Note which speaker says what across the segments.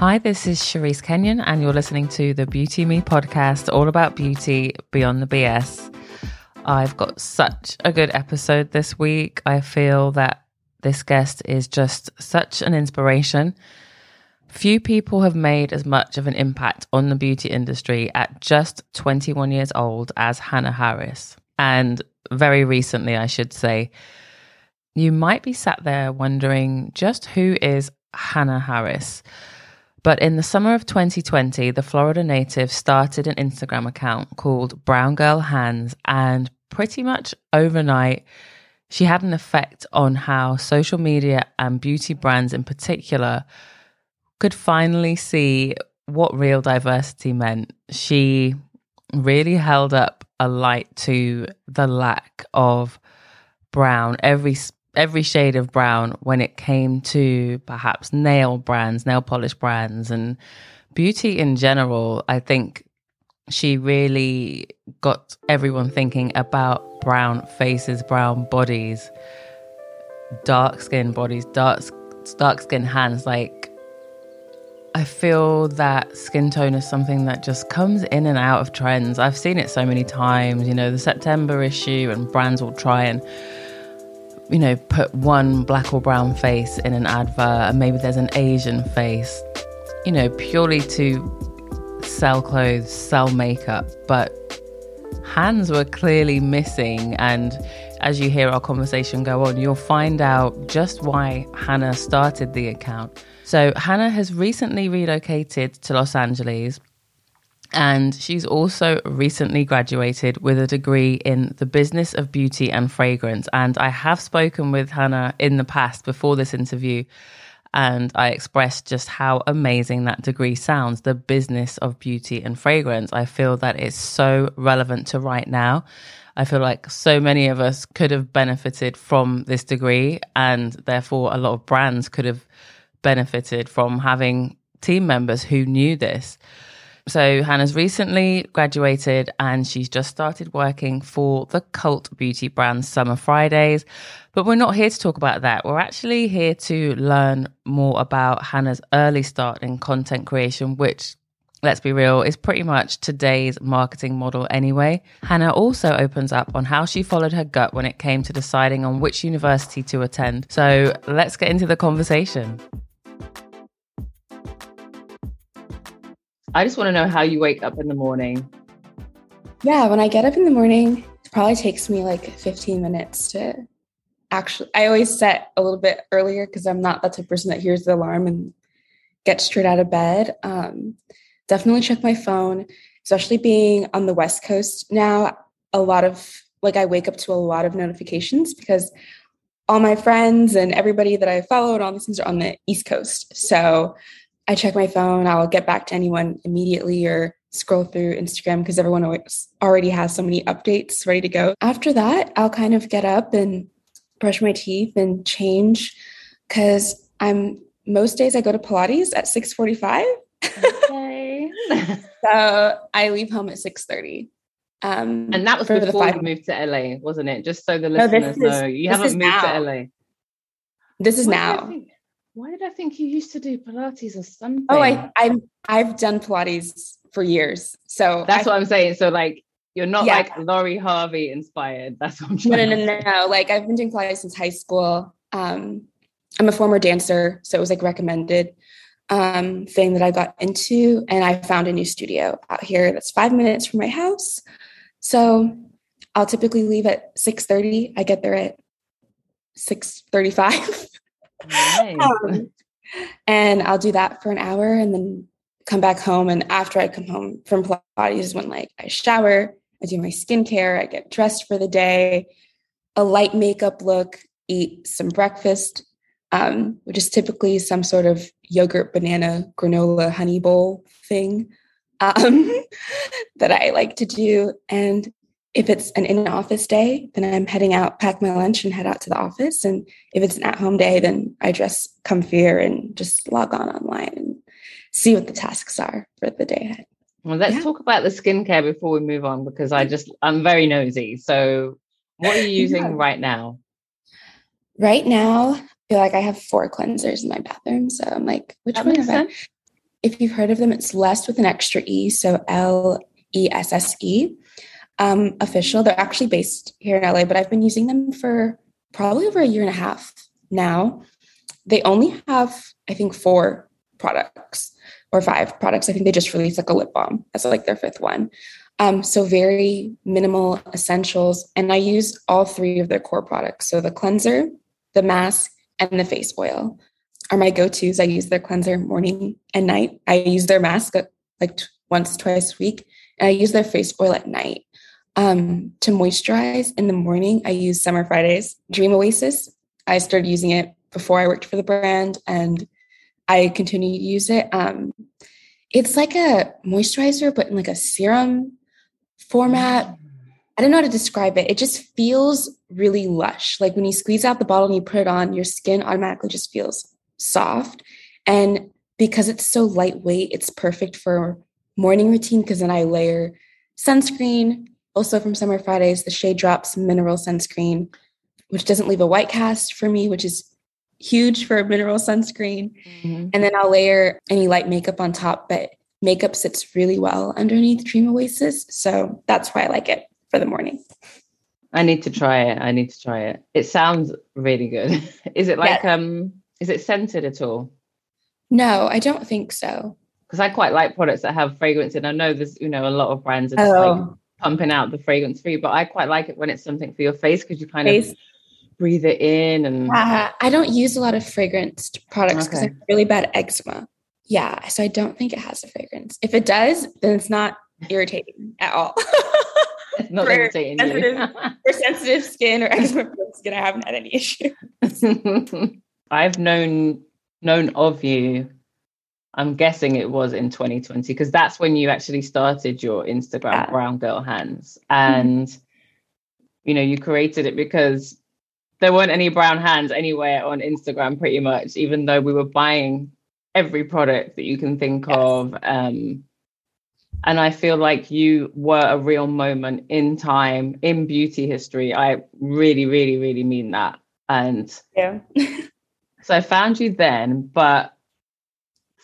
Speaker 1: Hi, this is Cherise Kenyon, and you're listening to the Beauty Me podcast, all about beauty beyond the BS. I've got such a good episode this week. I feel that this guest is just such an inspiration. Few people have made as much of an impact on the beauty industry at just 21 years old as Hannah Harris. And very recently, I should say, you might be sat there wondering just who is Hannah Harris. But in the summer of 2020, the Florida native started an Instagram account called Brown Girl Hands, and pretty much overnight, she had an effect on how social media and beauty brands in particular could finally see what real diversity meant. She really held up a light to the lack of brown, every every shade of brown when it came to perhaps nail brands, nail polish brands, and beauty in general. I think she really got everyone thinking about brown faces, brown bodies, dark skin bodies, dark dark skin hands. Like I feel that skin tone is something that just comes in and out of trends. I've seen it so many times. You know, the September issue, and brands will try and you know, put one black or brown face in an advert and maybe there's an Asian face, you know, purely to sell clothes, sell makeup. But hands were clearly missing. And as you hear our conversation go on, you'll find out just why Hannah started the account. So, Hannah has recently relocated to Los Angeles and she's also recently graduated with a degree in the business of beauty and fragrance. And I have spoken with Hannah in the past before this interview, and I expressed just how amazing that degree sounds the business of beauty and fragrance. I feel that it's so relevant to right now. I feel like so many of us could have benefited from this degree, and therefore, a lot of brands could have benefited from having team members who knew this. So Hannah's recently graduated and she's just started working for the cult beauty brand Summer Fridays. But we're not here to talk about that. We're actually here to learn more about Hannah's early start in content creation, which let's be real, is pretty much today's marketing model anyway. Hannah also opens up on how she followed her gut when it came to deciding on which university to attend. So let's get into the conversation. I just want to know how you wake up in the morning.
Speaker 2: Yeah, when I get up in the morning, it probably takes me like 15 minutes to actually. I always set a little bit earlier because I'm not that type of person that hears the alarm and gets straight out of bed. Um, definitely check my phone, especially being on the West Coast now. A lot of like I wake up to a lot of notifications because all my friends and everybody that I follow and all these things are on the East Coast. So I check my phone, I'll get back to anyone immediately or scroll through Instagram because everyone already has so many updates ready to go. After that, I'll kind of get up and brush my teeth and change because I'm most days I go to Pilates at 6:45. Okay. so I leave home at 6:30.
Speaker 1: Um, and that was before you moved to LA, wasn't it? Just so the listeners no, is, know, you haven't moved now. to LA.
Speaker 2: This is now.
Speaker 1: Why did I think you used to do Pilates or something?
Speaker 2: Oh, I I I've done Pilates for years. So
Speaker 1: that's I, what I'm saying. So like you're not yeah. like Lori Harvey inspired. That's what I'm trying.
Speaker 2: No, no, no, no. Like I've been doing Pilates since high school. Um, I'm a former dancer, so it was like recommended um, thing that I got into, and I found a new studio out here that's five minutes from my house. So I'll typically leave at six thirty. I get there at six thirty-five. Nice. Um, and I'll do that for an hour and then come back home. And after I come home from Pilates is when like I shower, I do my skincare, I get dressed for the day, a light makeup look, eat some breakfast, um, which is typically some sort of yogurt, banana, granola, honey bowl thing um, that I like to do. And if it's an in office day, then I'm heading out, pack my lunch, and head out to the office. And if it's an at home day, then I dress comfier and just log on online and see what the tasks are for the day ahead.
Speaker 1: Well, let's yeah. talk about the skincare before we move on because I just, I'm very nosy. So, what are you using yeah. right now?
Speaker 2: Right now, I feel like I have four cleansers in my bathroom. So, I'm like, which that one have I? if you've heard of them, it's Less with an extra E, so L E S S E. Um, official. They're actually based here in LA, but I've been using them for probably over a year and a half now. They only have, I think, four products or five products. I think they just released like a lip balm as like their fifth one. Um, so very minimal essentials. And I use all three of their core products. So the cleanser, the mask, and the face oil are my go-tos. I use their cleanser morning and night. I use their mask uh, like t- once, twice a week, and I use their face oil at night. Um, to moisturize in the morning, I use Summer Fridays Dream Oasis. I started using it before I worked for the brand, and I continue to use it. Um, it's like a moisturizer, but in like a serum format. Mm. I don't know how to describe it. It just feels really lush. Like when you squeeze out the bottle and you put it on, your skin automatically just feels soft. And because it's so lightweight, it's perfect for morning routine because then I layer sunscreen, also from Summer Fridays, the Shade Drops Mineral Sunscreen, which doesn't leave a white cast for me, which is huge for a mineral sunscreen. Mm-hmm. And then I'll layer any light makeup on top, but makeup sits really well underneath Dream Oasis. So that's why I like it for the morning.
Speaker 1: I need to try it. I need to try it. It sounds really good. is it like yeah. um is it scented at all?
Speaker 2: No, I don't think so.
Speaker 1: Because I quite like products that have fragrance and I know there's, you know, a lot of brands are oh. like pumping out the fragrance free, but I quite like it when it's something for your face because you kind face. of breathe it in and
Speaker 2: uh, I don't use a lot of fragranced products because okay. I have really bad eczema. Yeah. So I don't think it has a fragrance. If it does, then it's not irritating at all.
Speaker 1: it's not for irritating sensitive,
Speaker 2: for sensitive skin or eczema skin, I haven't had any issue.
Speaker 1: I've known known of you. I'm guessing it was in 2020 because that's when you actually started your Instagram yeah. Brown Girl Hands, and mm-hmm. you know you created it because there weren't any brown hands anywhere on Instagram, pretty much. Even though we were buying every product that you can think yes. of, um, and I feel like you were a real moment in time in beauty history. I really, really, really mean that. And
Speaker 2: yeah.
Speaker 1: So I found you then, but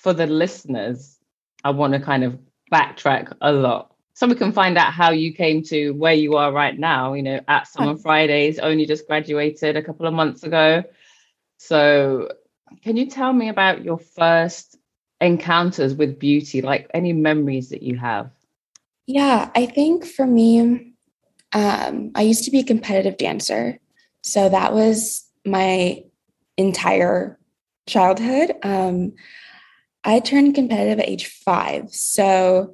Speaker 1: for the listeners, I want to kind of backtrack a lot. So we can find out how you came to where you are right now, you know, at Summer Fridays, only just graduated a couple of months ago. So can you tell me about your first encounters with beauty, like any memories that you have?
Speaker 2: Yeah, I think for me, um, I used to be a competitive dancer. So that was my entire childhood. Um, I turned competitive at age five. So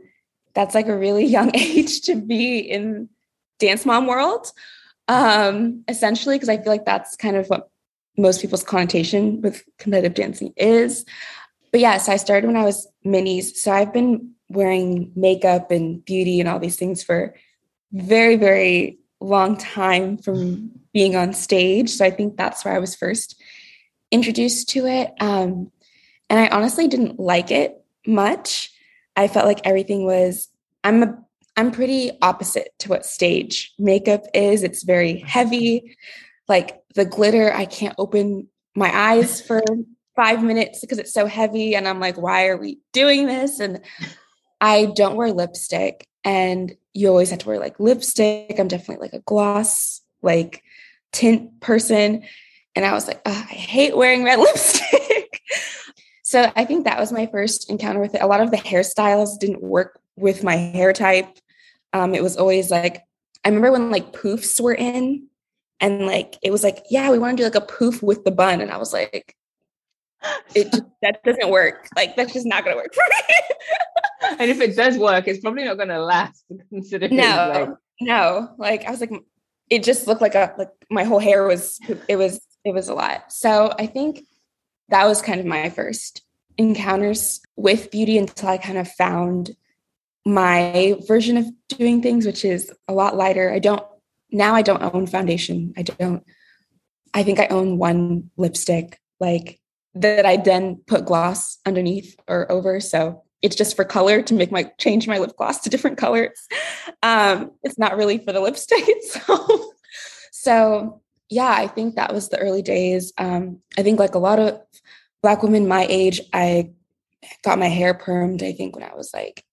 Speaker 2: that's like a really young age to be in dance mom world, um, essentially, because I feel like that's kind of what most people's connotation with competitive dancing is. But yeah, so I started when I was minis. So I've been wearing makeup and beauty and all these things for very, very long time from being on stage. So I think that's where I was first introduced to it. Um, and I honestly didn't like it much. I felt like everything was, I'm a, I'm pretty opposite to what stage makeup is. It's very heavy. Like the glitter, I can't open my eyes for five minutes because it's so heavy. And I'm like, why are we doing this? And I don't wear lipstick. And you always have to wear like lipstick. I'm definitely like a gloss, like tint person. And I was like, I hate wearing red lipstick. So I think that was my first encounter with it. A lot of the hairstyles didn't work with my hair type. Um, it was always like, I remember when like poofs were in and like, it was like, yeah, we want to do like a poof with the bun. And I was like, it just, that doesn't work. Like, that's just not going to work for
Speaker 1: me. and if it does work, it's probably not going to last considering.
Speaker 2: No, like- no. Like, I was like, it just looked like a, like my whole hair was, it was it was a lot. So I think that was kind of my first encounters with beauty until I kind of found my version of doing things, which is a lot lighter. I don't, now I don't own foundation. I don't, I think I own one lipstick, like that I then put gloss underneath or over. So it's just for color to make my change my lip gloss to different colors. Um, it's not really for the lipstick itself. so yeah, I think that was the early days. Um, I think like a lot of Black women my age, I got my hair permed, I think when I was like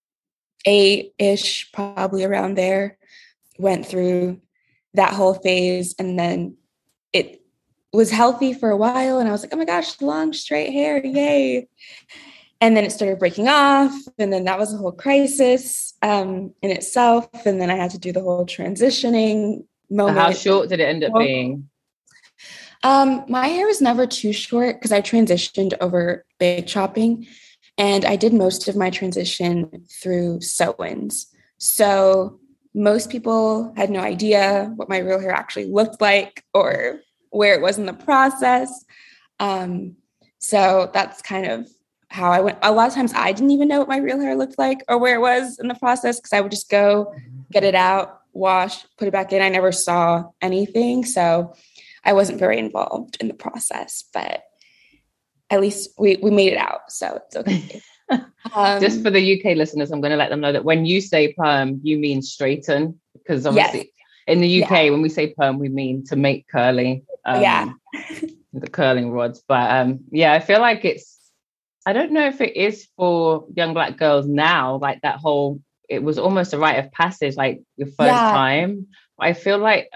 Speaker 2: eight ish, probably around there. Went through that whole phase and then it was healthy for a while. And I was like, oh my gosh, long straight hair, yay. And then it started breaking off. And then that was a whole crisis um, in itself. And then I had to do the whole transitioning moment.
Speaker 1: how short did it end up being?
Speaker 2: Um, my hair was never too short because I transitioned over big chopping. And I did most of my transition through sew-ins. So most people had no idea what my real hair actually looked like or where it was in the process. Um, so that's kind of how I went. A lot of times I didn't even know what my real hair looked like or where it was in the process because I would just go get it out, wash, put it back in. I never saw anything. So I wasn't very involved in the process, but at least we, we made it out. So it's okay.
Speaker 1: Um, Just for the UK listeners, I'm going to let them know that when you say perm, you mean straighten because obviously yes. in the UK, yeah. when we say perm, we mean to make curly.
Speaker 2: Um, yeah.
Speaker 1: the curling rods. But um, yeah, I feel like it's, I don't know if it is for young black girls now, like that whole, it was almost a rite of passage, like your first yeah. time. I feel like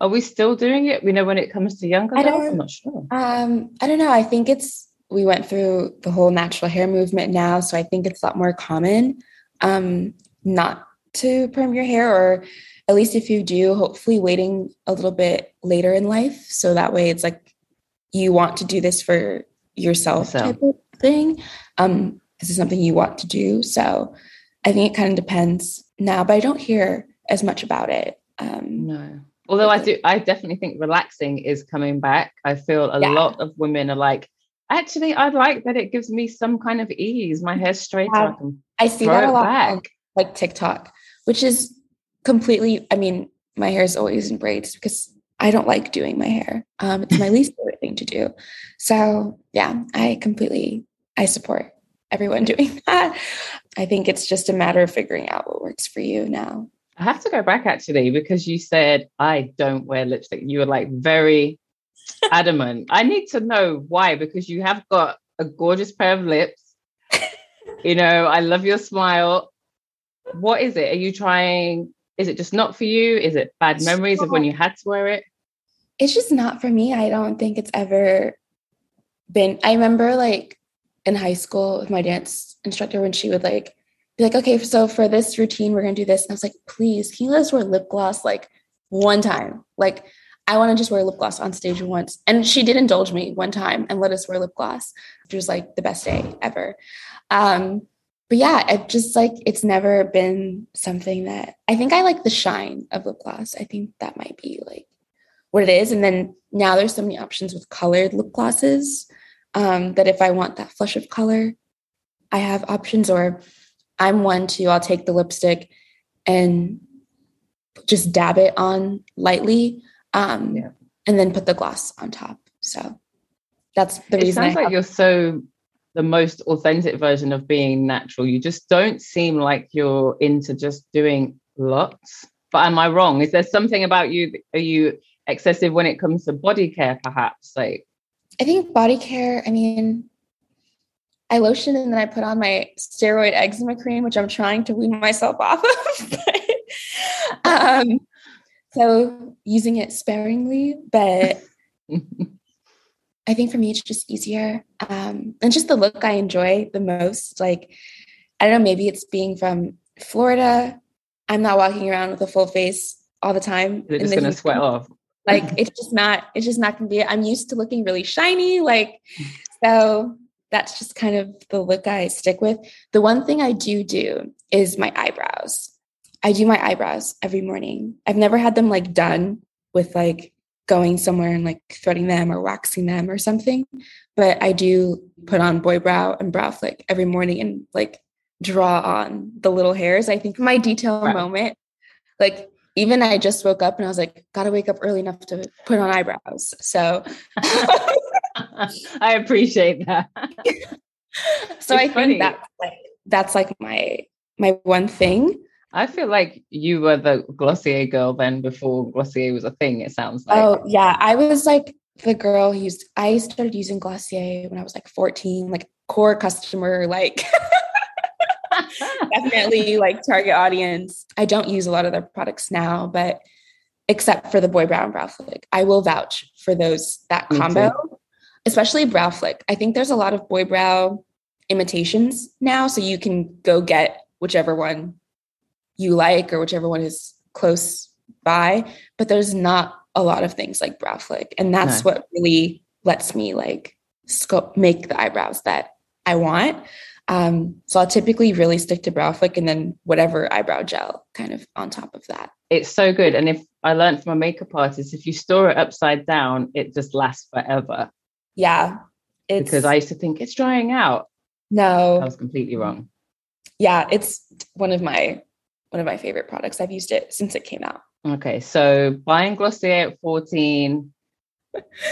Speaker 1: are we still doing it? We know when it comes to younger girls. I'm not sure.
Speaker 2: Um, I don't know. I think it's we went through the whole natural hair movement now, so I think it's a lot more common um, not to perm your hair, or at least if you do, hopefully waiting a little bit later in life, so that way it's like you want to do this for yourself so. type of thing. Um, this is something you want to do, so I think it kind of depends now, but I don't hear as much about it.
Speaker 1: Um, no. Although I do, I definitely think relaxing is coming back. I feel a yeah. lot of women are like, actually, I like that it gives me some kind of ease. My hair's straight. Yeah.
Speaker 2: I, I see that a lot on, like TikTok, which is completely, I mean, my hair is always in braids because I don't like doing my hair. Um, it's my least favorite thing to do. So yeah, I completely, I support everyone doing that. I think it's just a matter of figuring out what works for you now.
Speaker 1: I have to go back actually because you said I don't wear lipstick. You were like very adamant. I need to know why because you have got a gorgeous pair of lips. you know, I love your smile. What is it? Are you trying? Is it just not for you? Is it bad memories of when you had to wear it?
Speaker 2: It's just not for me. I don't think it's ever been. I remember like in high school with my dance instructor when she would like be like, okay, so for this routine, we're gonna do this. And I was like, please, can you let us wear lip gloss like one time? Like, I want to just wear lip gloss on stage once. And she did indulge me one time and let us wear lip gloss, which was like the best day ever. Um, but yeah, it just like it's never been something that I think I like the shine of lip gloss. I think that might be like what it is. And then now there's so many options with colored lip glosses um, that if I want that flush of color, I have options or I'm one to I'll take the lipstick and just dab it on lightly um, yeah. and then put the gloss on top. So that's the
Speaker 1: it
Speaker 2: reason.
Speaker 1: It sounds like you're so the most authentic version of being natural. You just don't seem like you're into just doing lots. But am I wrong? Is there something about you? Are you excessive when it comes to body care, perhaps? Like,
Speaker 2: I think body care. I mean, I lotion and then I put on my steroid eczema cream, which I'm trying to wean myself off of. um, so using it sparingly, but I think for me it's just easier. Um, and just the look I enjoy the most. Like, I don't know, maybe it's being from Florida. I'm not walking around with a full face all the time.
Speaker 1: They're just gonna sweat off.
Speaker 2: like it's just not, it's just not gonna be. I'm used to looking really shiny. Like, so that's just kind of the look I stick with. The one thing I do do is my eyebrows. I do my eyebrows every morning. I've never had them like done with like going somewhere and like threading them or waxing them or something, but I do put on boy brow and brow flick every morning and like draw on the little hairs. I think my detail moment, like even I just woke up and I was like, gotta wake up early enough to put on eyebrows. So
Speaker 1: I appreciate that.
Speaker 2: so it's I funny. think that's like that's like my my one thing.
Speaker 1: I feel like you were the Glossier girl then before Glossier was a thing, it sounds like.
Speaker 2: Oh yeah. I was like the girl who used I started using Glossier when I was like 14. Like core customer, like definitely like target audience. I don't use a lot of their products now, but except for the Boy Brow and Brow Flick, I will vouch for those that combo, especially Brow Flick. I think there's a lot of Boy Brow imitations now, so you can go get whichever one you like or whichever one is close by. But there's not a lot of things like Brow Flick, and that's no. what really lets me like scope make the eyebrows that I want. Um, so I'll typically really stick to brow flick and then whatever eyebrow gel kind of on top of that.
Speaker 1: It's so good. And if I learned from a makeup artist, if you store it upside down, it just lasts forever.
Speaker 2: Yeah.
Speaker 1: because I used to think it's drying out.
Speaker 2: No.
Speaker 1: I was completely wrong.
Speaker 2: Yeah, it's one of my one of my favorite products. I've used it since it came out.
Speaker 1: Okay. So buying Glossier at 14,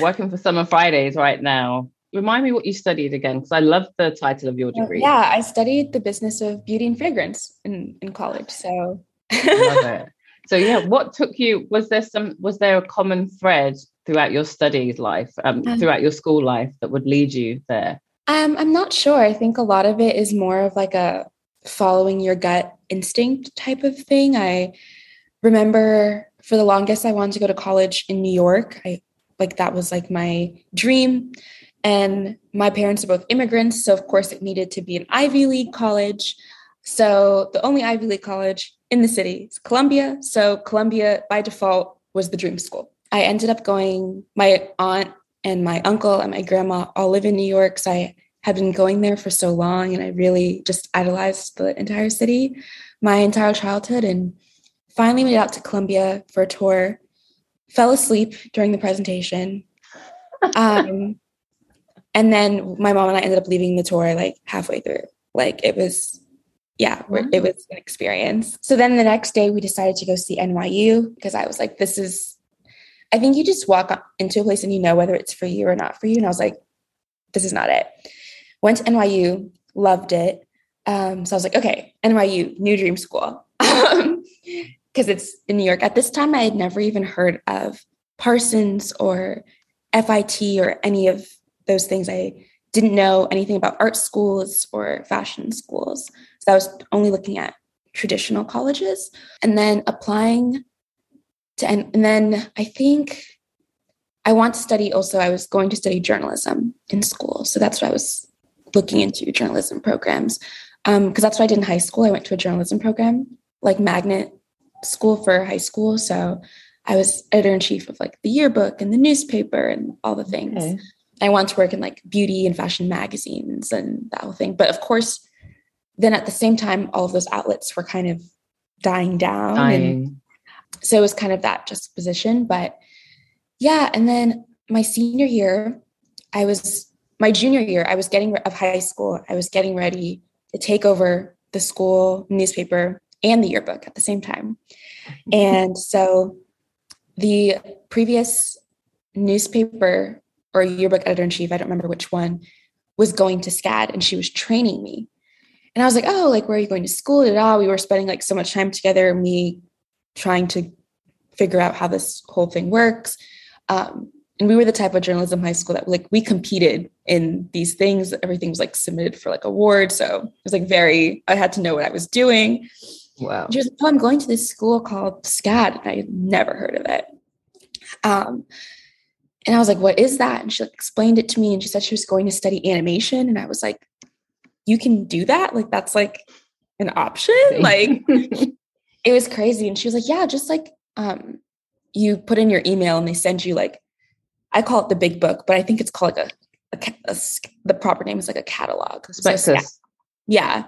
Speaker 1: working for Summer Fridays right now remind me what you studied again because i love the title of your degree
Speaker 2: yeah i studied the business of beauty and fragrance in, in college so
Speaker 1: love it so yeah what took you was there some was there a common thread throughout your studies life um, um, throughout your school life that would lead you there
Speaker 2: um, i'm not sure i think a lot of it is more of like a following your gut instinct type of thing i remember for the longest i wanted to go to college in new york i like that was like my dream and my parents are both immigrants. So, of course, it needed to be an Ivy League college. So, the only Ivy League college in the city is Columbia. So, Columbia by default was the dream school. I ended up going, my aunt and my uncle and my grandma all live in New York. So, I had been going there for so long and I really just idolized the entire city my entire childhood. And finally made out to Columbia for a tour, fell asleep during the presentation. Um, and then my mom and I ended up leaving the tour like halfway through. Like it was, yeah, it was an experience. So then the next day we decided to go see NYU because I was like, this is, I think you just walk into a place and you know whether it's for you or not for you. And I was like, this is not it. Went to NYU, loved it. Um, so I was like, okay, NYU, new dream school. Because it's in New York. At this time, I had never even heard of Parsons or FIT or any of those things. I didn't know anything about art schools or fashion schools. So I was only looking at traditional colleges and then applying to, and, and then I think I want to study also, I was going to study journalism in school. So that's what I was looking into journalism programs. Because um, that's what I did in high school. I went to a journalism program, like magnet school for high school. So I was editor in chief of like the yearbook and the newspaper and all the things. Okay. I want to work in like beauty and fashion magazines and that whole thing. But of course, then at the same time, all of those outlets were kind of dying down. Dying. So it was kind of that juxtaposition. But yeah, and then my senior year, I was my junior year, I was getting of high school, I was getting ready to take over the school newspaper and the yearbook at the same time. and so the previous newspaper or yearbook editor in chief, I don't remember which one, was going to SCAD and she was training me. And I was like, oh, like, where are you going to school? Da, We were spending like so much time together, me trying to figure out how this whole thing works. Um, and we were the type of journalism high school that like we competed in these things. Everything was like submitted for like awards. So it was like very, I had to know what I was doing.
Speaker 1: Wow.
Speaker 2: She was like, oh, I'm going to this school called SCAD. And I had never heard of it. Um, and I was like, what is that? And she like, explained it to me and she said she was going to study animation. And I was like, you can do that? Like, that's like an option? Like, it was crazy. And she was like, yeah, just like um, you put in your email and they send you like, I call it the big book, but I think it's called like a, a, a the proper name is like a catalog. Yeah.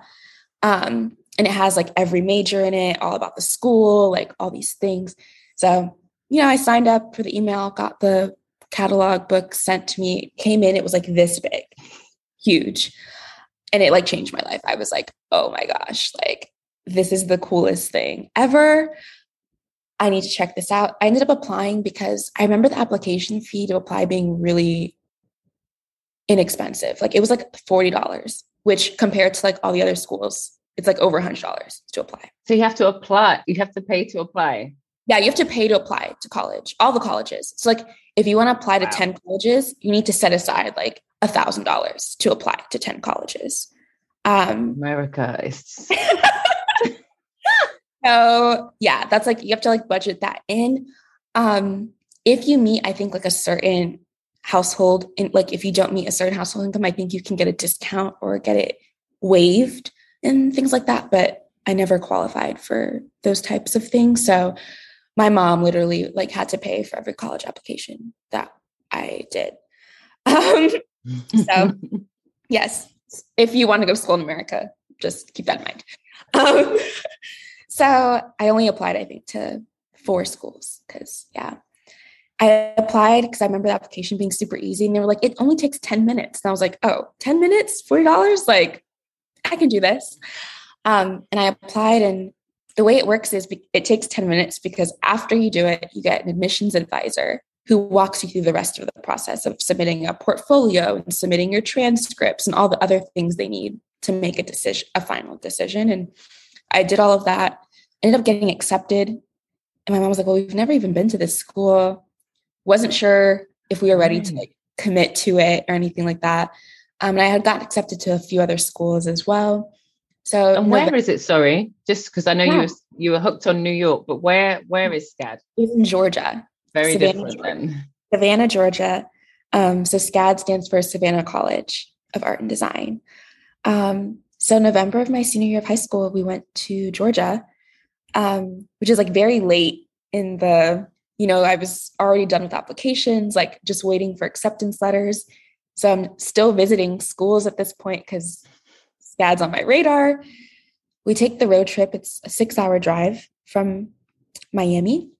Speaker 2: yeah. Um, and it has like every major in it, all about the school, like all these things. So, you know, I signed up for the email, got the catalog book sent to me came in it was like this big huge and it like changed my life i was like oh my gosh like this is the coolest thing ever i need to check this out i ended up applying because i remember the application fee to apply being really inexpensive like it was like $40 which compared to like all the other schools it's like over $100 to apply
Speaker 1: so you have to apply you have to pay to apply
Speaker 2: yeah, you have to pay to apply to college, all the colleges. So like if you want to apply to wow. 10 colleges, you need to set aside like a thousand dollars to apply to 10 colleges. Um,
Speaker 1: America is
Speaker 2: so yeah, that's like you have to like budget that in. Um, if you meet, I think like a certain household and like if you don't meet a certain household income, I think you can get a discount or get it waived and things like that. But I never qualified for those types of things. So my mom literally like had to pay for every college application that I did. Um, so yes, if you want to go to school in America, just keep that in mind. Um, so I only applied, I think, to four schools because yeah. I applied because I remember the application being super easy and they were like, it only takes 10 minutes. And I was like, oh, 10 minutes, $40? Like, I can do this. Um, and I applied and the way it works is it takes 10 minutes because after you do it, you get an admissions advisor who walks you through the rest of the process of submitting a portfolio and submitting your transcripts and all the other things they need to make a decision, a final decision. And I did all of that, ended up getting accepted. And my mom was like, Well, we've never even been to this school. Wasn't sure if we were ready to like commit to it or anything like that. Um, and I had gotten accepted to a few other schools as well. So
Speaker 1: and where is it? Sorry, just because I know yeah. you were you were hooked on New York, but where where is SCAD?
Speaker 2: It's in Georgia.
Speaker 1: Very Savannah, different then.
Speaker 2: Savannah, Georgia. Um, so SCAD stands for Savannah College of Art and Design. Um, so November of my senior year of high school, we went to Georgia, um, which is like very late in the. You know, I was already done with applications, like just waiting for acceptance letters. So I'm still visiting schools at this point because SCAD's on my radar. We take the road trip. It's a six hour drive from Miami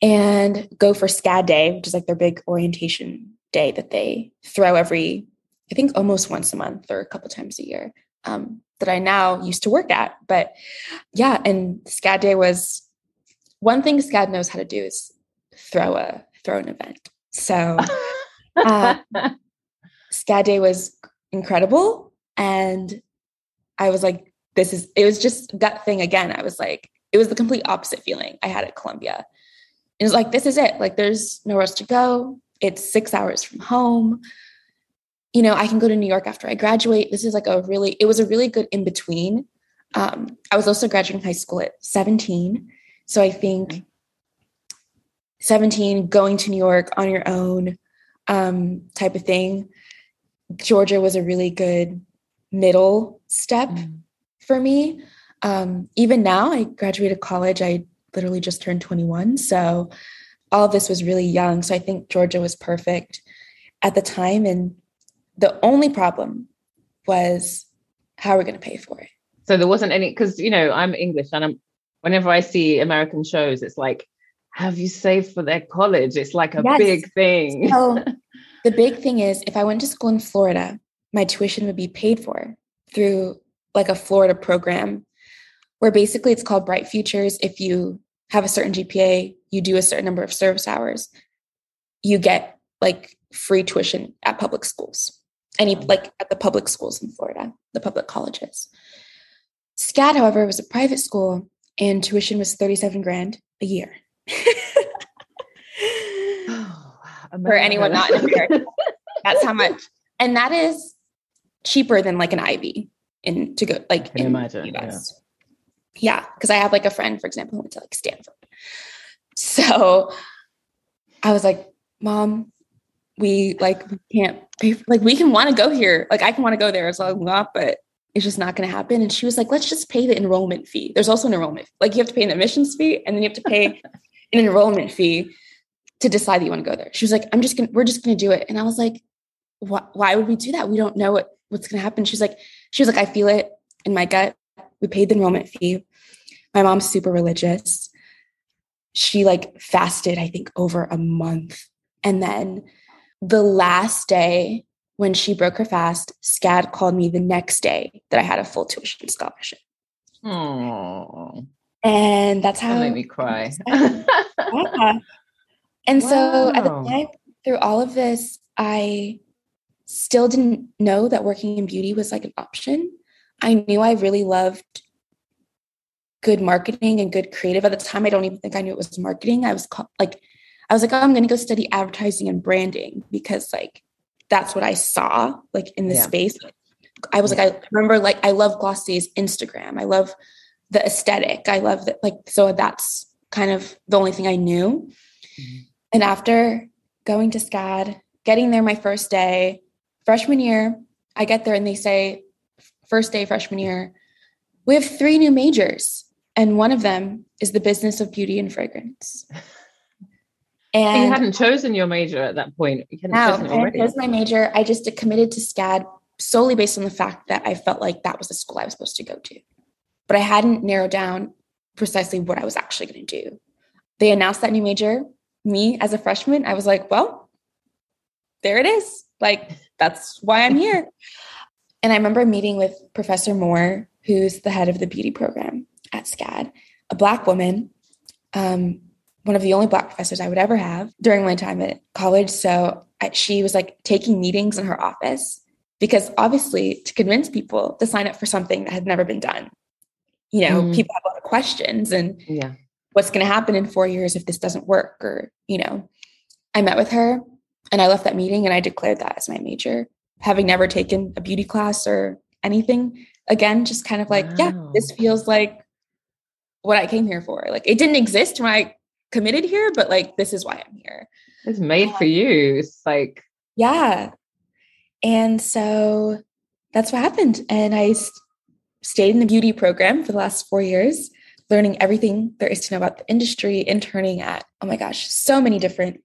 Speaker 2: and go for SCAD Day, which is like their big orientation day that they throw every, I think almost once a month or a couple times a year. Um, that I now used to work at. But yeah, and SCAD Day was one thing SCAD knows how to do is throw a throw an event. So uh, SCAD Day was incredible, and I was like, this is, it was just that thing again. I was like, it was the complete opposite feeling I had at Columbia. It was like, this is it. Like, there's nowhere else to go. It's six hours from home. You know, I can go to New York after I graduate. This is like a really, it was a really good in between. Um, I was also graduating high school at 17. So I think 17, going to New York on your own um, type of thing. Georgia was a really good middle step mm. for me. Um, even now, I graduated college. I literally just turned 21. So all of this was really young. So I think Georgia was perfect at the time. And the only problem was how are we going to pay for it?
Speaker 1: So there wasn't any, because, you know, I'm English and I'm, whenever I see American shows, it's like, have you saved for their college? It's like a yes. big thing.
Speaker 2: so the big thing is if I went to school in Florida, my tuition would be paid for through like a Florida program where basically it's called Bright Futures. If you have a certain GPA, you do a certain number of service hours, you get like free tuition at public schools. Any like at the public schools in Florida, the public colleges. SCAD, however, was a private school and tuition was 37 grand a year. oh, For anyone not in America. That's how much. And that is cheaper than like an Ivy in to go like in imagine, US. Yeah, because yeah, I have like a friend, for example, who went to like Stanford. So I was like, Mom, we like we can't pay for, like we can want to go here. Like I can want to go there as well, not, but it's just not going to happen. And she was like, let's just pay the enrollment fee. There's also an enrollment. Fee. Like you have to pay an admissions fee and then you have to pay an enrollment fee to decide that you want to go there. She was like, I'm just gonna, we're just gonna do it. And I was like, why would we do that? We don't know what what's going to happen. She's like, she was like, I feel it in my gut. We paid the enrollment fee. My mom's super religious. She like fasted, I think, over a month. And then the last day when she broke her fast, SCAD called me the next day that I had a full tuition scholarship.
Speaker 1: Oh.
Speaker 2: And that's how
Speaker 1: that made me cry.
Speaker 2: yeah. And wow. so at the time, through all of this, I still didn't know that working in beauty was like an option. I knew I really loved good marketing and good creative. At the time, I don't even think I knew it was marketing. I was called, like, I was like, oh, I'm going to go study advertising and branding because like that's what I saw like in the
Speaker 1: Yeah.
Speaker 2: space. I was like, I remember like I love Glossier's Instagram. I love the aesthetic. I love that like so that's kind of the only thing I knew.
Speaker 1: Mhm.
Speaker 2: And after going to SCAD, getting there my first day, freshman year, I get there and they say, first day freshman year, we have three new majors. And one of them is the business of beauty and fragrance.
Speaker 1: So you hadn't chosen your major at that point. You hadn't
Speaker 2: now,
Speaker 1: chosen it
Speaker 2: I chose my major. I just committed to SCAD solely based on the fact that I felt like that was the school I was supposed to go to. But I hadn't narrowed down precisely what I was actually going to do. They announced that new major. Me as a freshman, I was like, well, there it is. Like, that's why I'm here. and I remember meeting with Professor Moore, who's the head of the beauty program at SCAD, a Black woman, um, one of the only Black professors I would ever have during my time at college. So I, she was like taking meetings in her office because obviously to convince people to sign up for something that had never been done. You know,
Speaker 1: Mm.
Speaker 2: people have a lot of questions and
Speaker 1: yeah.
Speaker 2: what's going to happen in four years if this doesn't work or you know i met with her and i left that meeting and i declared that as my major having never taken a beauty class or anything again just kind of like yeah this feels like what i came here for like it didn't exist when i committed here but like this is why i'm here
Speaker 1: It's made for um, you. It's like,
Speaker 2: yeah and so that's what happened and i s- stayed in the beauty program for the last four years learning everything there is to know about the industry interning at oh my gosh so many different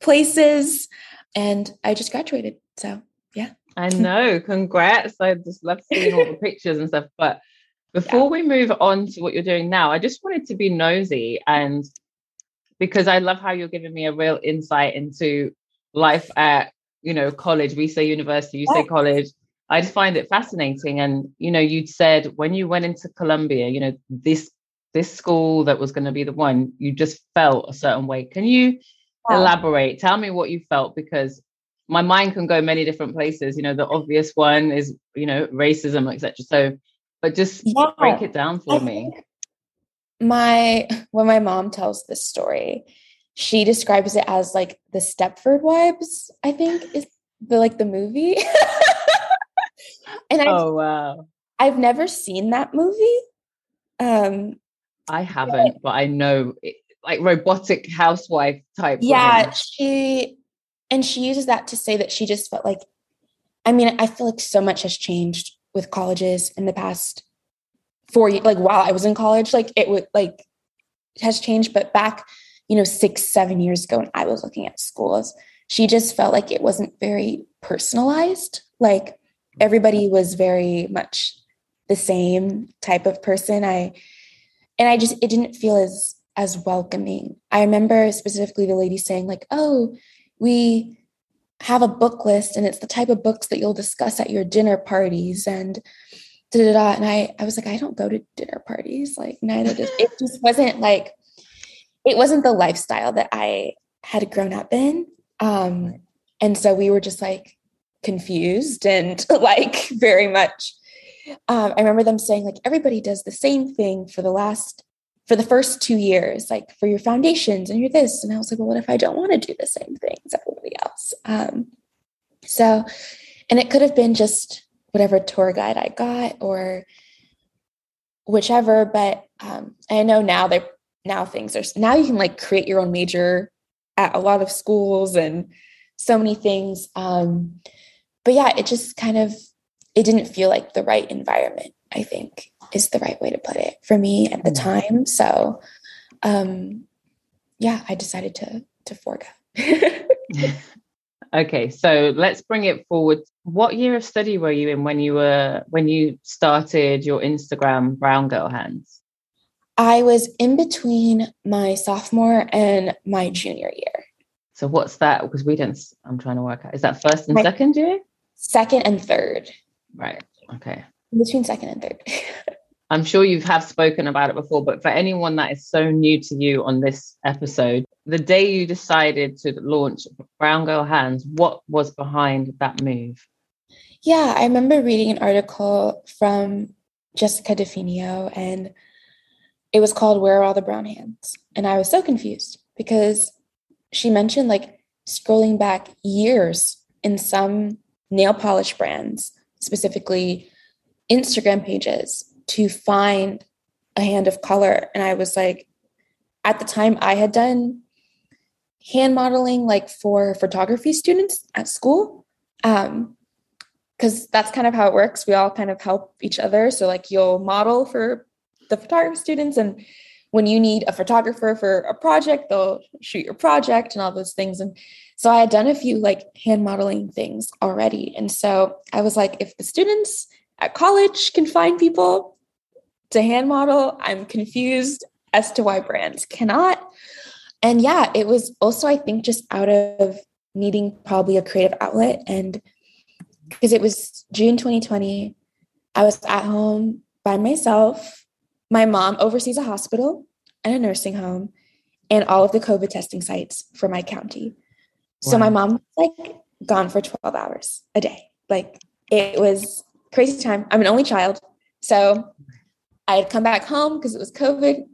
Speaker 2: places and i just graduated so yeah.
Speaker 1: I know. Congrats. I just love seeing all the pictures and stuff. But before we move on to what you're doing now, I just wanted to be nosy and because I love how you're giving me a real insight into life at, you know, college. We say university, you say college. I just find it fascinating. And, you know, you'd said when you went into Columbia, you know, this this school that was going to be the one, you just felt a certain way. Can you elaborate? Tell me what you felt because my mind can go many different places. You know, the obvious one is, you know, racism, etc. So, but just
Speaker 2: Yeah.
Speaker 1: break it down for
Speaker 2: I
Speaker 1: me.
Speaker 2: think my when my mom tells this story she describes it as like the stepford wives i think is the like the movie and I,
Speaker 1: Oh wow.
Speaker 2: i've never seen that movie um
Speaker 1: I haven't, but I know it, like robotic housewife type.
Speaker 2: yeah
Speaker 1: woman.
Speaker 2: she and she uses that to say that she just felt like i mean i feel like so much has changed with colleges in the past years like while i was in college like it would like it has changed but back you know six seven years ago when i was looking at schools she just felt like it wasn't very personalized. Like everybody was very much the same type of person. I and i just it didn't feel as as welcoming. I remember specifically the lady saying like oh we have a book list and it's the type of books that you'll discuss at your dinner parties and da, da, da. and i i was like i don't go to dinner parties like neither does it just wasn't like it wasn't the lifestyle that i had grown up in um and so we were just like confused and like very much um, I remember them saying like everybody does the same thing for the last for the first two years, like for your foundations and your this. And I was like, well, what if I don't want to do the same thing as everybody else? Um, so, and it could have been just whatever tour guide I got or whichever. But um, I know now that now things are now you can like create your own major at a lot of schools and so many things. Um, but yeah, it just kind of it didn't feel like the right environment i think is the right way to put it for me at the
Speaker 1: Mm.
Speaker 2: time so um yeah i decided to to forego
Speaker 1: okay, so let's bring it forward. What year of study were you in when you were when you started your Instagram Brown Girl Hands?
Speaker 2: i was in between my sophomore and my junior year
Speaker 1: So what's that? Because we didn't. I'm trying to work out. Is that first and
Speaker 2: My-
Speaker 1: second year?
Speaker 2: second and third
Speaker 1: Right. Okay.
Speaker 2: in between second and third
Speaker 1: I'm sure you have spoken about it before, but for anyone that is so new to you on this episode, the day you decided to launch Brown Girl Hands, what was behind that move?
Speaker 2: Yeah, I remember reading an article from Jessica DeFino, and it was called Where Are All the Brown Hands? And I was so confused because she mentioned like scrolling back years in some nail polish brands, specifically Instagram pages, to find a hand of color. And I was like, at the time, I had done hand modeling like for photography students at school. Um, because that's kind of how it works. We all kind of help each other. So, like, you'll model for the photography students, and when you need a photographer for a project, they'll shoot your project and all those things. And so, I had done a few like hand modeling things already. And so, I was like, if the students at college can find people to hand model, I'm confused as to why brands cannot. And yeah, it was also, I think, just out of needing probably a creative outlet and because it was June 2020. I was at home by myself. My mom oversees a hospital and a nursing home and all of the COVID testing sites for my county. Wow. So my mom was like gone for 12 hours a day. Like it was crazy time. I'm an only child. So I had come back home because it was COVID.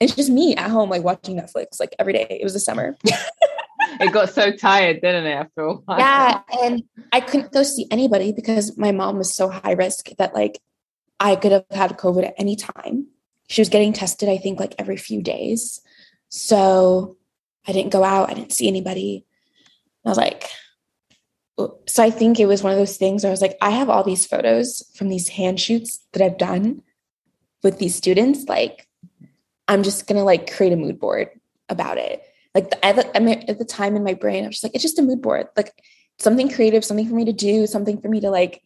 Speaker 2: It's just me at home, like watching Netflix, like every day. It was the summer.
Speaker 1: it got so tired, didn't it? After a while.
Speaker 2: Yeah, and I couldn't go see anybody because my mom was so high risk that like I could have had COVID at any time. She was getting tested, I think, like every few days. So I didn't go out. I didn't see anybody. I was like, so I think it was one of those things where I was like, I have all these photos from these hand shoots that I've done with these students. Like, I'm just gonna like create a mood board about it. Like the, at, the, at the time in my brain, I was just like, it's just a mood board, like something creative, something for me to do, something for me to like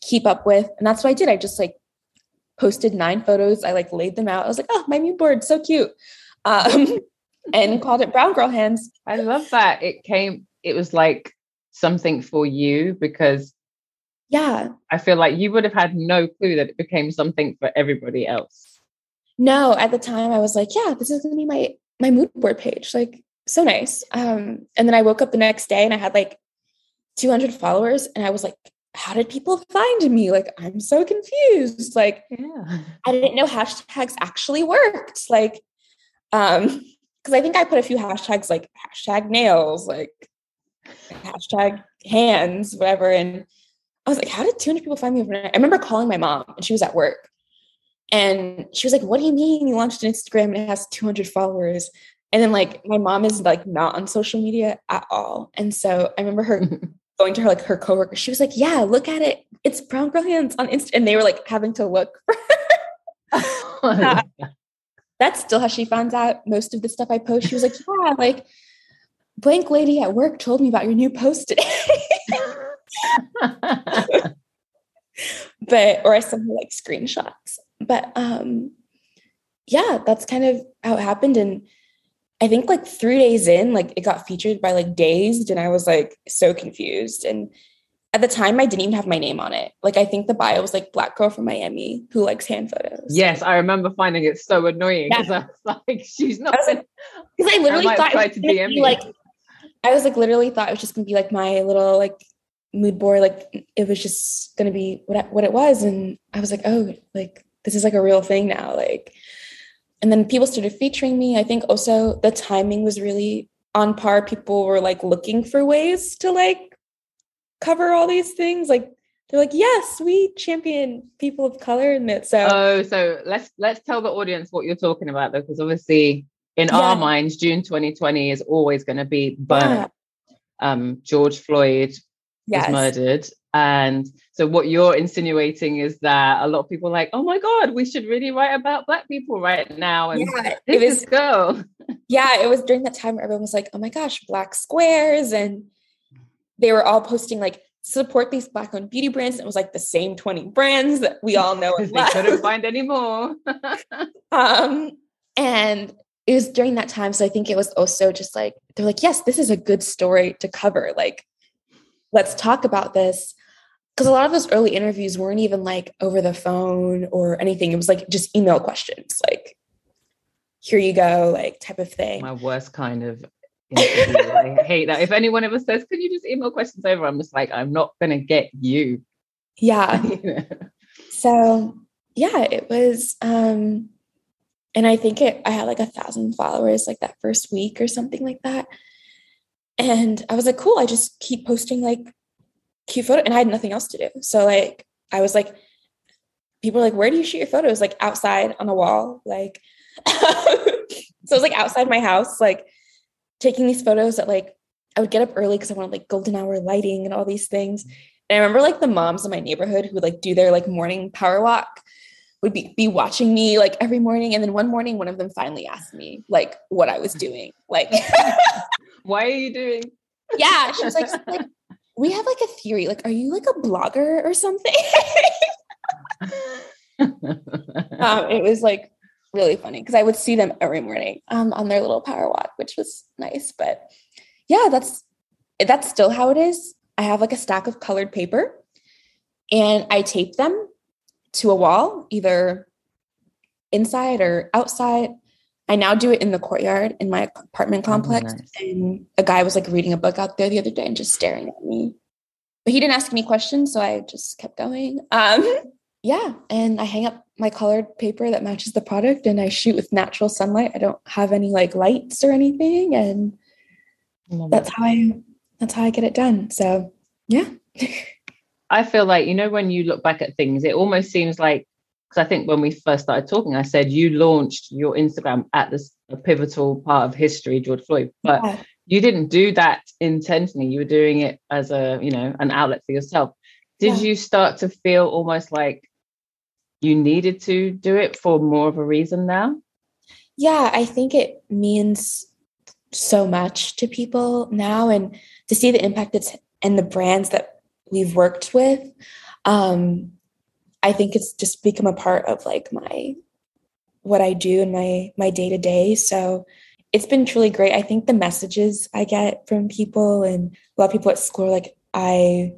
Speaker 2: keep up with. And that's what I did. I just like posted nine photos. I like laid them out. I was like, oh, my mood board, so cute. Um, and called it Brown Girl Hands.
Speaker 1: I love that. It came, it was like something for you because
Speaker 2: yeah,
Speaker 1: I feel like you would have had no clue that it became something for everybody else.
Speaker 2: No, at the time I was like, yeah, this is going to be my my mood board page. Like so nice. Um, and then I woke up the next day and I had like 200 followers, and I was like, how did people find me? Like, I'm so confused. Like, yeah. I didn't know hashtags actually worked. Like, um, because I think I put a few hashtags like hashtag nails, like hashtag hands, whatever. And I was like, how did 200 people find me overnight? I remember calling my mom and she was at work. And she was like, What do you mean you launched an Instagram and it has 200 followers? And then, like, my mom is like not on social media at all. And so I remember her going to her, like, her coworker. She was like, Yeah, look at it. It's Brown Girl Hands on Insta. And they were like having to look. that's still how she finds out most of the stuff I post. She was like, Yeah, like, blank lady at work told me about your new post today. but or I sent her like screenshots but um yeah that's kind of how it happened. And i think like three days in like it got featured by like dazed and i was like so confused. And at the time i didn't even have my name on it. Like i think the bio was like black girl from miami who likes hand photos.
Speaker 1: Yes i remember finding it so annoying because yeah. i was like she's not
Speaker 2: because I, I, literally I thought it was be, like i was like literally thought it was just gonna be like my little like mood board like it was just gonna be what what it was. And i was like oh like this is like a real thing now like and then people started featuring me. I think also the timing was really on par. People were like looking for ways to like cover all these things. Like they're like yes we champion people of color in it so
Speaker 1: oh so let's let's tell the audience what you're talking about though because obviously in yeah. our minds june 2020 is always going to be burn yeah. um george floyd yes. was murdered and so what you're insinuating is that a lot of people are like, oh my God, we should really write about black people right now. And yeah, it was go.
Speaker 2: Yeah, it was during that time where everyone was like, oh my gosh, black squares. And they were all posting like support these black owned beauty brands. And it was like the same 20 brands that we all know.
Speaker 1: and they couldn't find any more.
Speaker 2: um, and it was during that time. So I think it was also just like, they're like, yes, this is a good story to cover. Like, let's talk about this because a lot of those early interviews weren't even like over the phone or anything. It was like just email questions, like here you go, like type of thing.
Speaker 1: My worst kind of interview. I hate that. If anyone ever says, "Can you just email questions over?" I'm just like, I'm not gonna get you.
Speaker 2: Yeah. So yeah, it was um and I think it I had like a thousand followers like that first week or something like that. And I was like, cool, I just keep posting like cute photo. And I had nothing else to do. So like I was like, people are like, where do you shoot your photos? Like outside on a wall. Like so it was like outside my house, like taking these photos that like I would get up early because I wanted like golden hour lighting and all these things. And I remember like the moms in my neighborhood who would like do their like morning power walk would be, be watching me like every morning. And then one morning, one of them finally asked me like what I was doing. Like,
Speaker 1: why are you doing?
Speaker 2: Yeah. She was like, like, we have like a theory. Like, are you like a blogger or something? um, it was like really funny because I would see them every morning um, on their little power walk, which was nice. But yeah, that's that's still how it is. I have like a stack of colored paper and I tape them to a wall, either inside or outside. I now do it in the courtyard in my apartment oh, complex. Oh, nice. And a guy was like reading a book out there the other day and just staring at me. But he didn't ask any questions, so I just kept going. Um, yeah, and I hang up my colored paper that matches the product and I shoot with natural sunlight. I don't have any like lights or anything and that's how I that's how I get it done. So, yeah.
Speaker 1: I feel like you know when you look back at things, it almost seems like because I think when we first started talking, I said you launched your Instagram at this pivotal part of history, George Floyd, but yeah. you didn't do that intentionally. You were doing it as a you know an outlet for yourself. Did yeah. you start to feel almost like you needed to do it for more of a reason now?
Speaker 2: Yeah, I think it means so much to people now and to see the impact it's and the brands that we've worked with um i think it's just become a part of like my what i do in my my day to day so it's been truly great i think the messages i get from people and a lot of people at school like i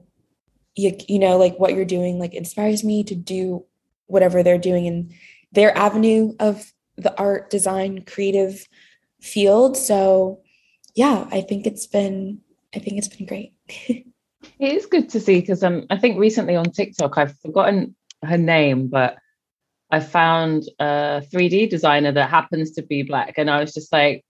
Speaker 2: you, you know like what you're doing like inspires me to do whatever they're doing in their avenue of the art design creative field. So yeah, I think it's been I think it's been great.
Speaker 1: it is good to see because um I think recently on TikTok I've forgotten her name, but I found a 3D designer that happens to be black. And I was just like,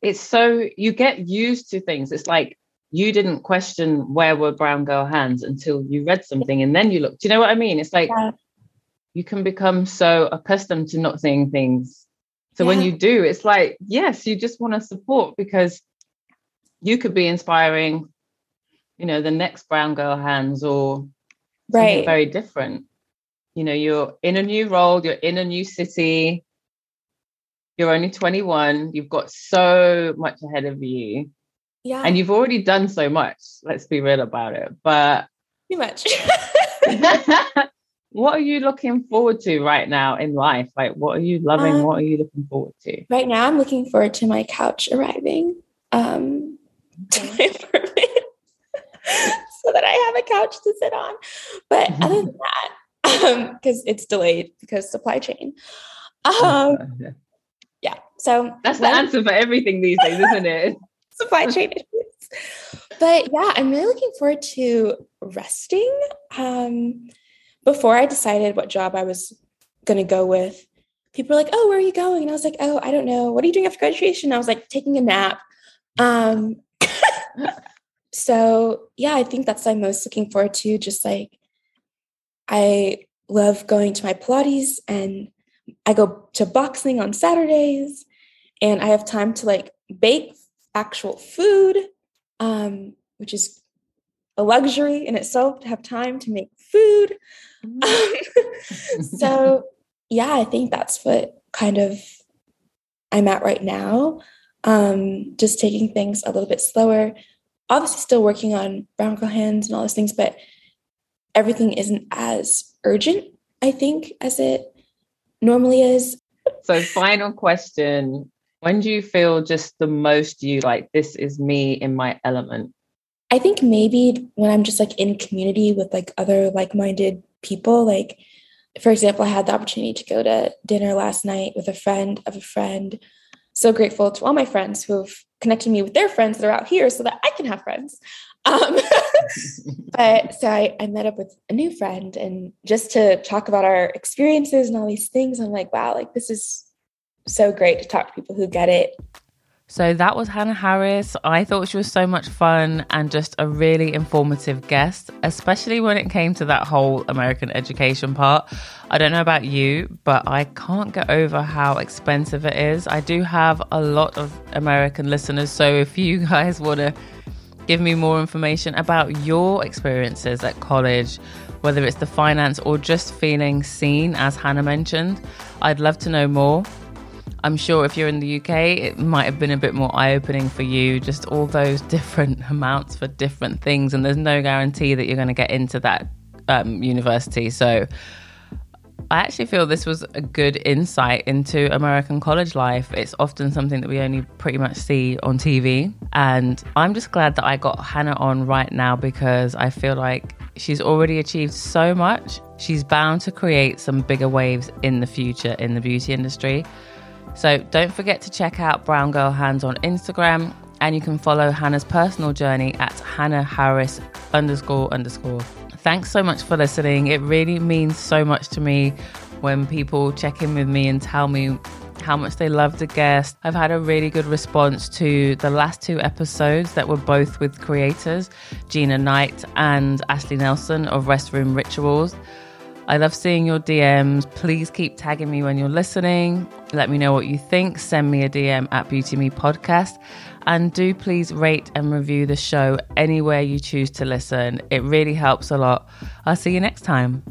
Speaker 1: it's so you get used to things. It's like you didn't question where were brown girl hands until you read something and then you look. Do you know what I mean? It's like yeah. you can become so accustomed to not seeing things so yeah. when you do, it's like, yes, you just want to support because you could be inspiring, you know, the next brown girl hands or right. very different. You know, you're in a new role, you're in a new city, you're only 21, you've got so much ahead of you. Yeah. And you've already done so much. Let's be real about it. But
Speaker 2: too much.
Speaker 1: what are you looking forward to right now in life? Like, what are you loving? Um, what are you looking forward to?
Speaker 2: Right now, I'm looking forward to my couch arriving um, to my apartment so that I have a couch to sit on. But other than that, because um, it's delayed because supply chain. Um, yeah. So
Speaker 1: that's the answer for everything these days, isn't it?
Speaker 2: supply chain issues. But yeah, I'm really looking forward to resting. Um, before I decided what job I was going to go with, people were like, "Oh, where are you going?" And I was like, "Oh, I don't know. What are you doing after graduation?" I was like, "Taking a nap." Um, so yeah, I think that's what I'm most looking forward to. Just like I love going to my Pilates, and I go to boxing on Saturdays, and I have time to like bake actual food, um, which is a luxury in itself to have time to make food. Mm-hmm. so, yeah, I think that's what kind of I'm at right now. Um, just taking things a little bit slower. Obviously, still working on brown girl hands and all those things, but everything isn't as urgent, I think, as it normally is.
Speaker 1: So, final question When do you feel just the most you like, this is me in my element?
Speaker 2: I think maybe when I'm just like in community with like other like minded people, like for example, I had the opportunity to go to dinner last night with a friend of a friend. So grateful to all my friends who have connected me with their friends that are out here so that I can have friends. Um, but so I, I met up with a new friend and just to talk about our experiences and all these things, I'm like, wow, like this is so great to talk to people who get it
Speaker 1: So that was Hannah Harris. I thought she was so much fun and just a really informative guest, especially when it came to that whole American education part. I don't know about you, but I can't get over how expensive it is. I do have a lot of American listeners, so if you guys want to give me more information about your experiences at college, whether it's the finance or just feeling seen, as Hannah mentioned, I'd love to know more. I'm sure if you're in the UK, it might have been a bit more eye opening for you, just all those different amounts for different things. And there's no guarantee that you're going to get into that um, university. So I actually feel this was a good insight into American college life. It's often something that we only pretty much see on TV. And I'm just glad that I got Hannah on right now because I feel like she's already achieved so much. She's bound to create some bigger waves in the future in the beauty industry. So don't forget to check out Brown Girl Hands on Instagram, and you can follow Hannah's personal journey at Hannah Harris underscore underscore. Thanks so much for listening. It really means so much to me when people check in with me and tell me how much they loved the guest. I've had a really good response to the last two episodes that were both with creators, Gina Knight and Ashley Nelson of Restroom Rituals. I love seeing your DMs. Please keep tagging me when you're listening. Let me know what you think. Send me a DM at Beauty Me Podcast. And do please rate and review the show anywhere you choose to listen. It really helps a lot. I'll see you next time.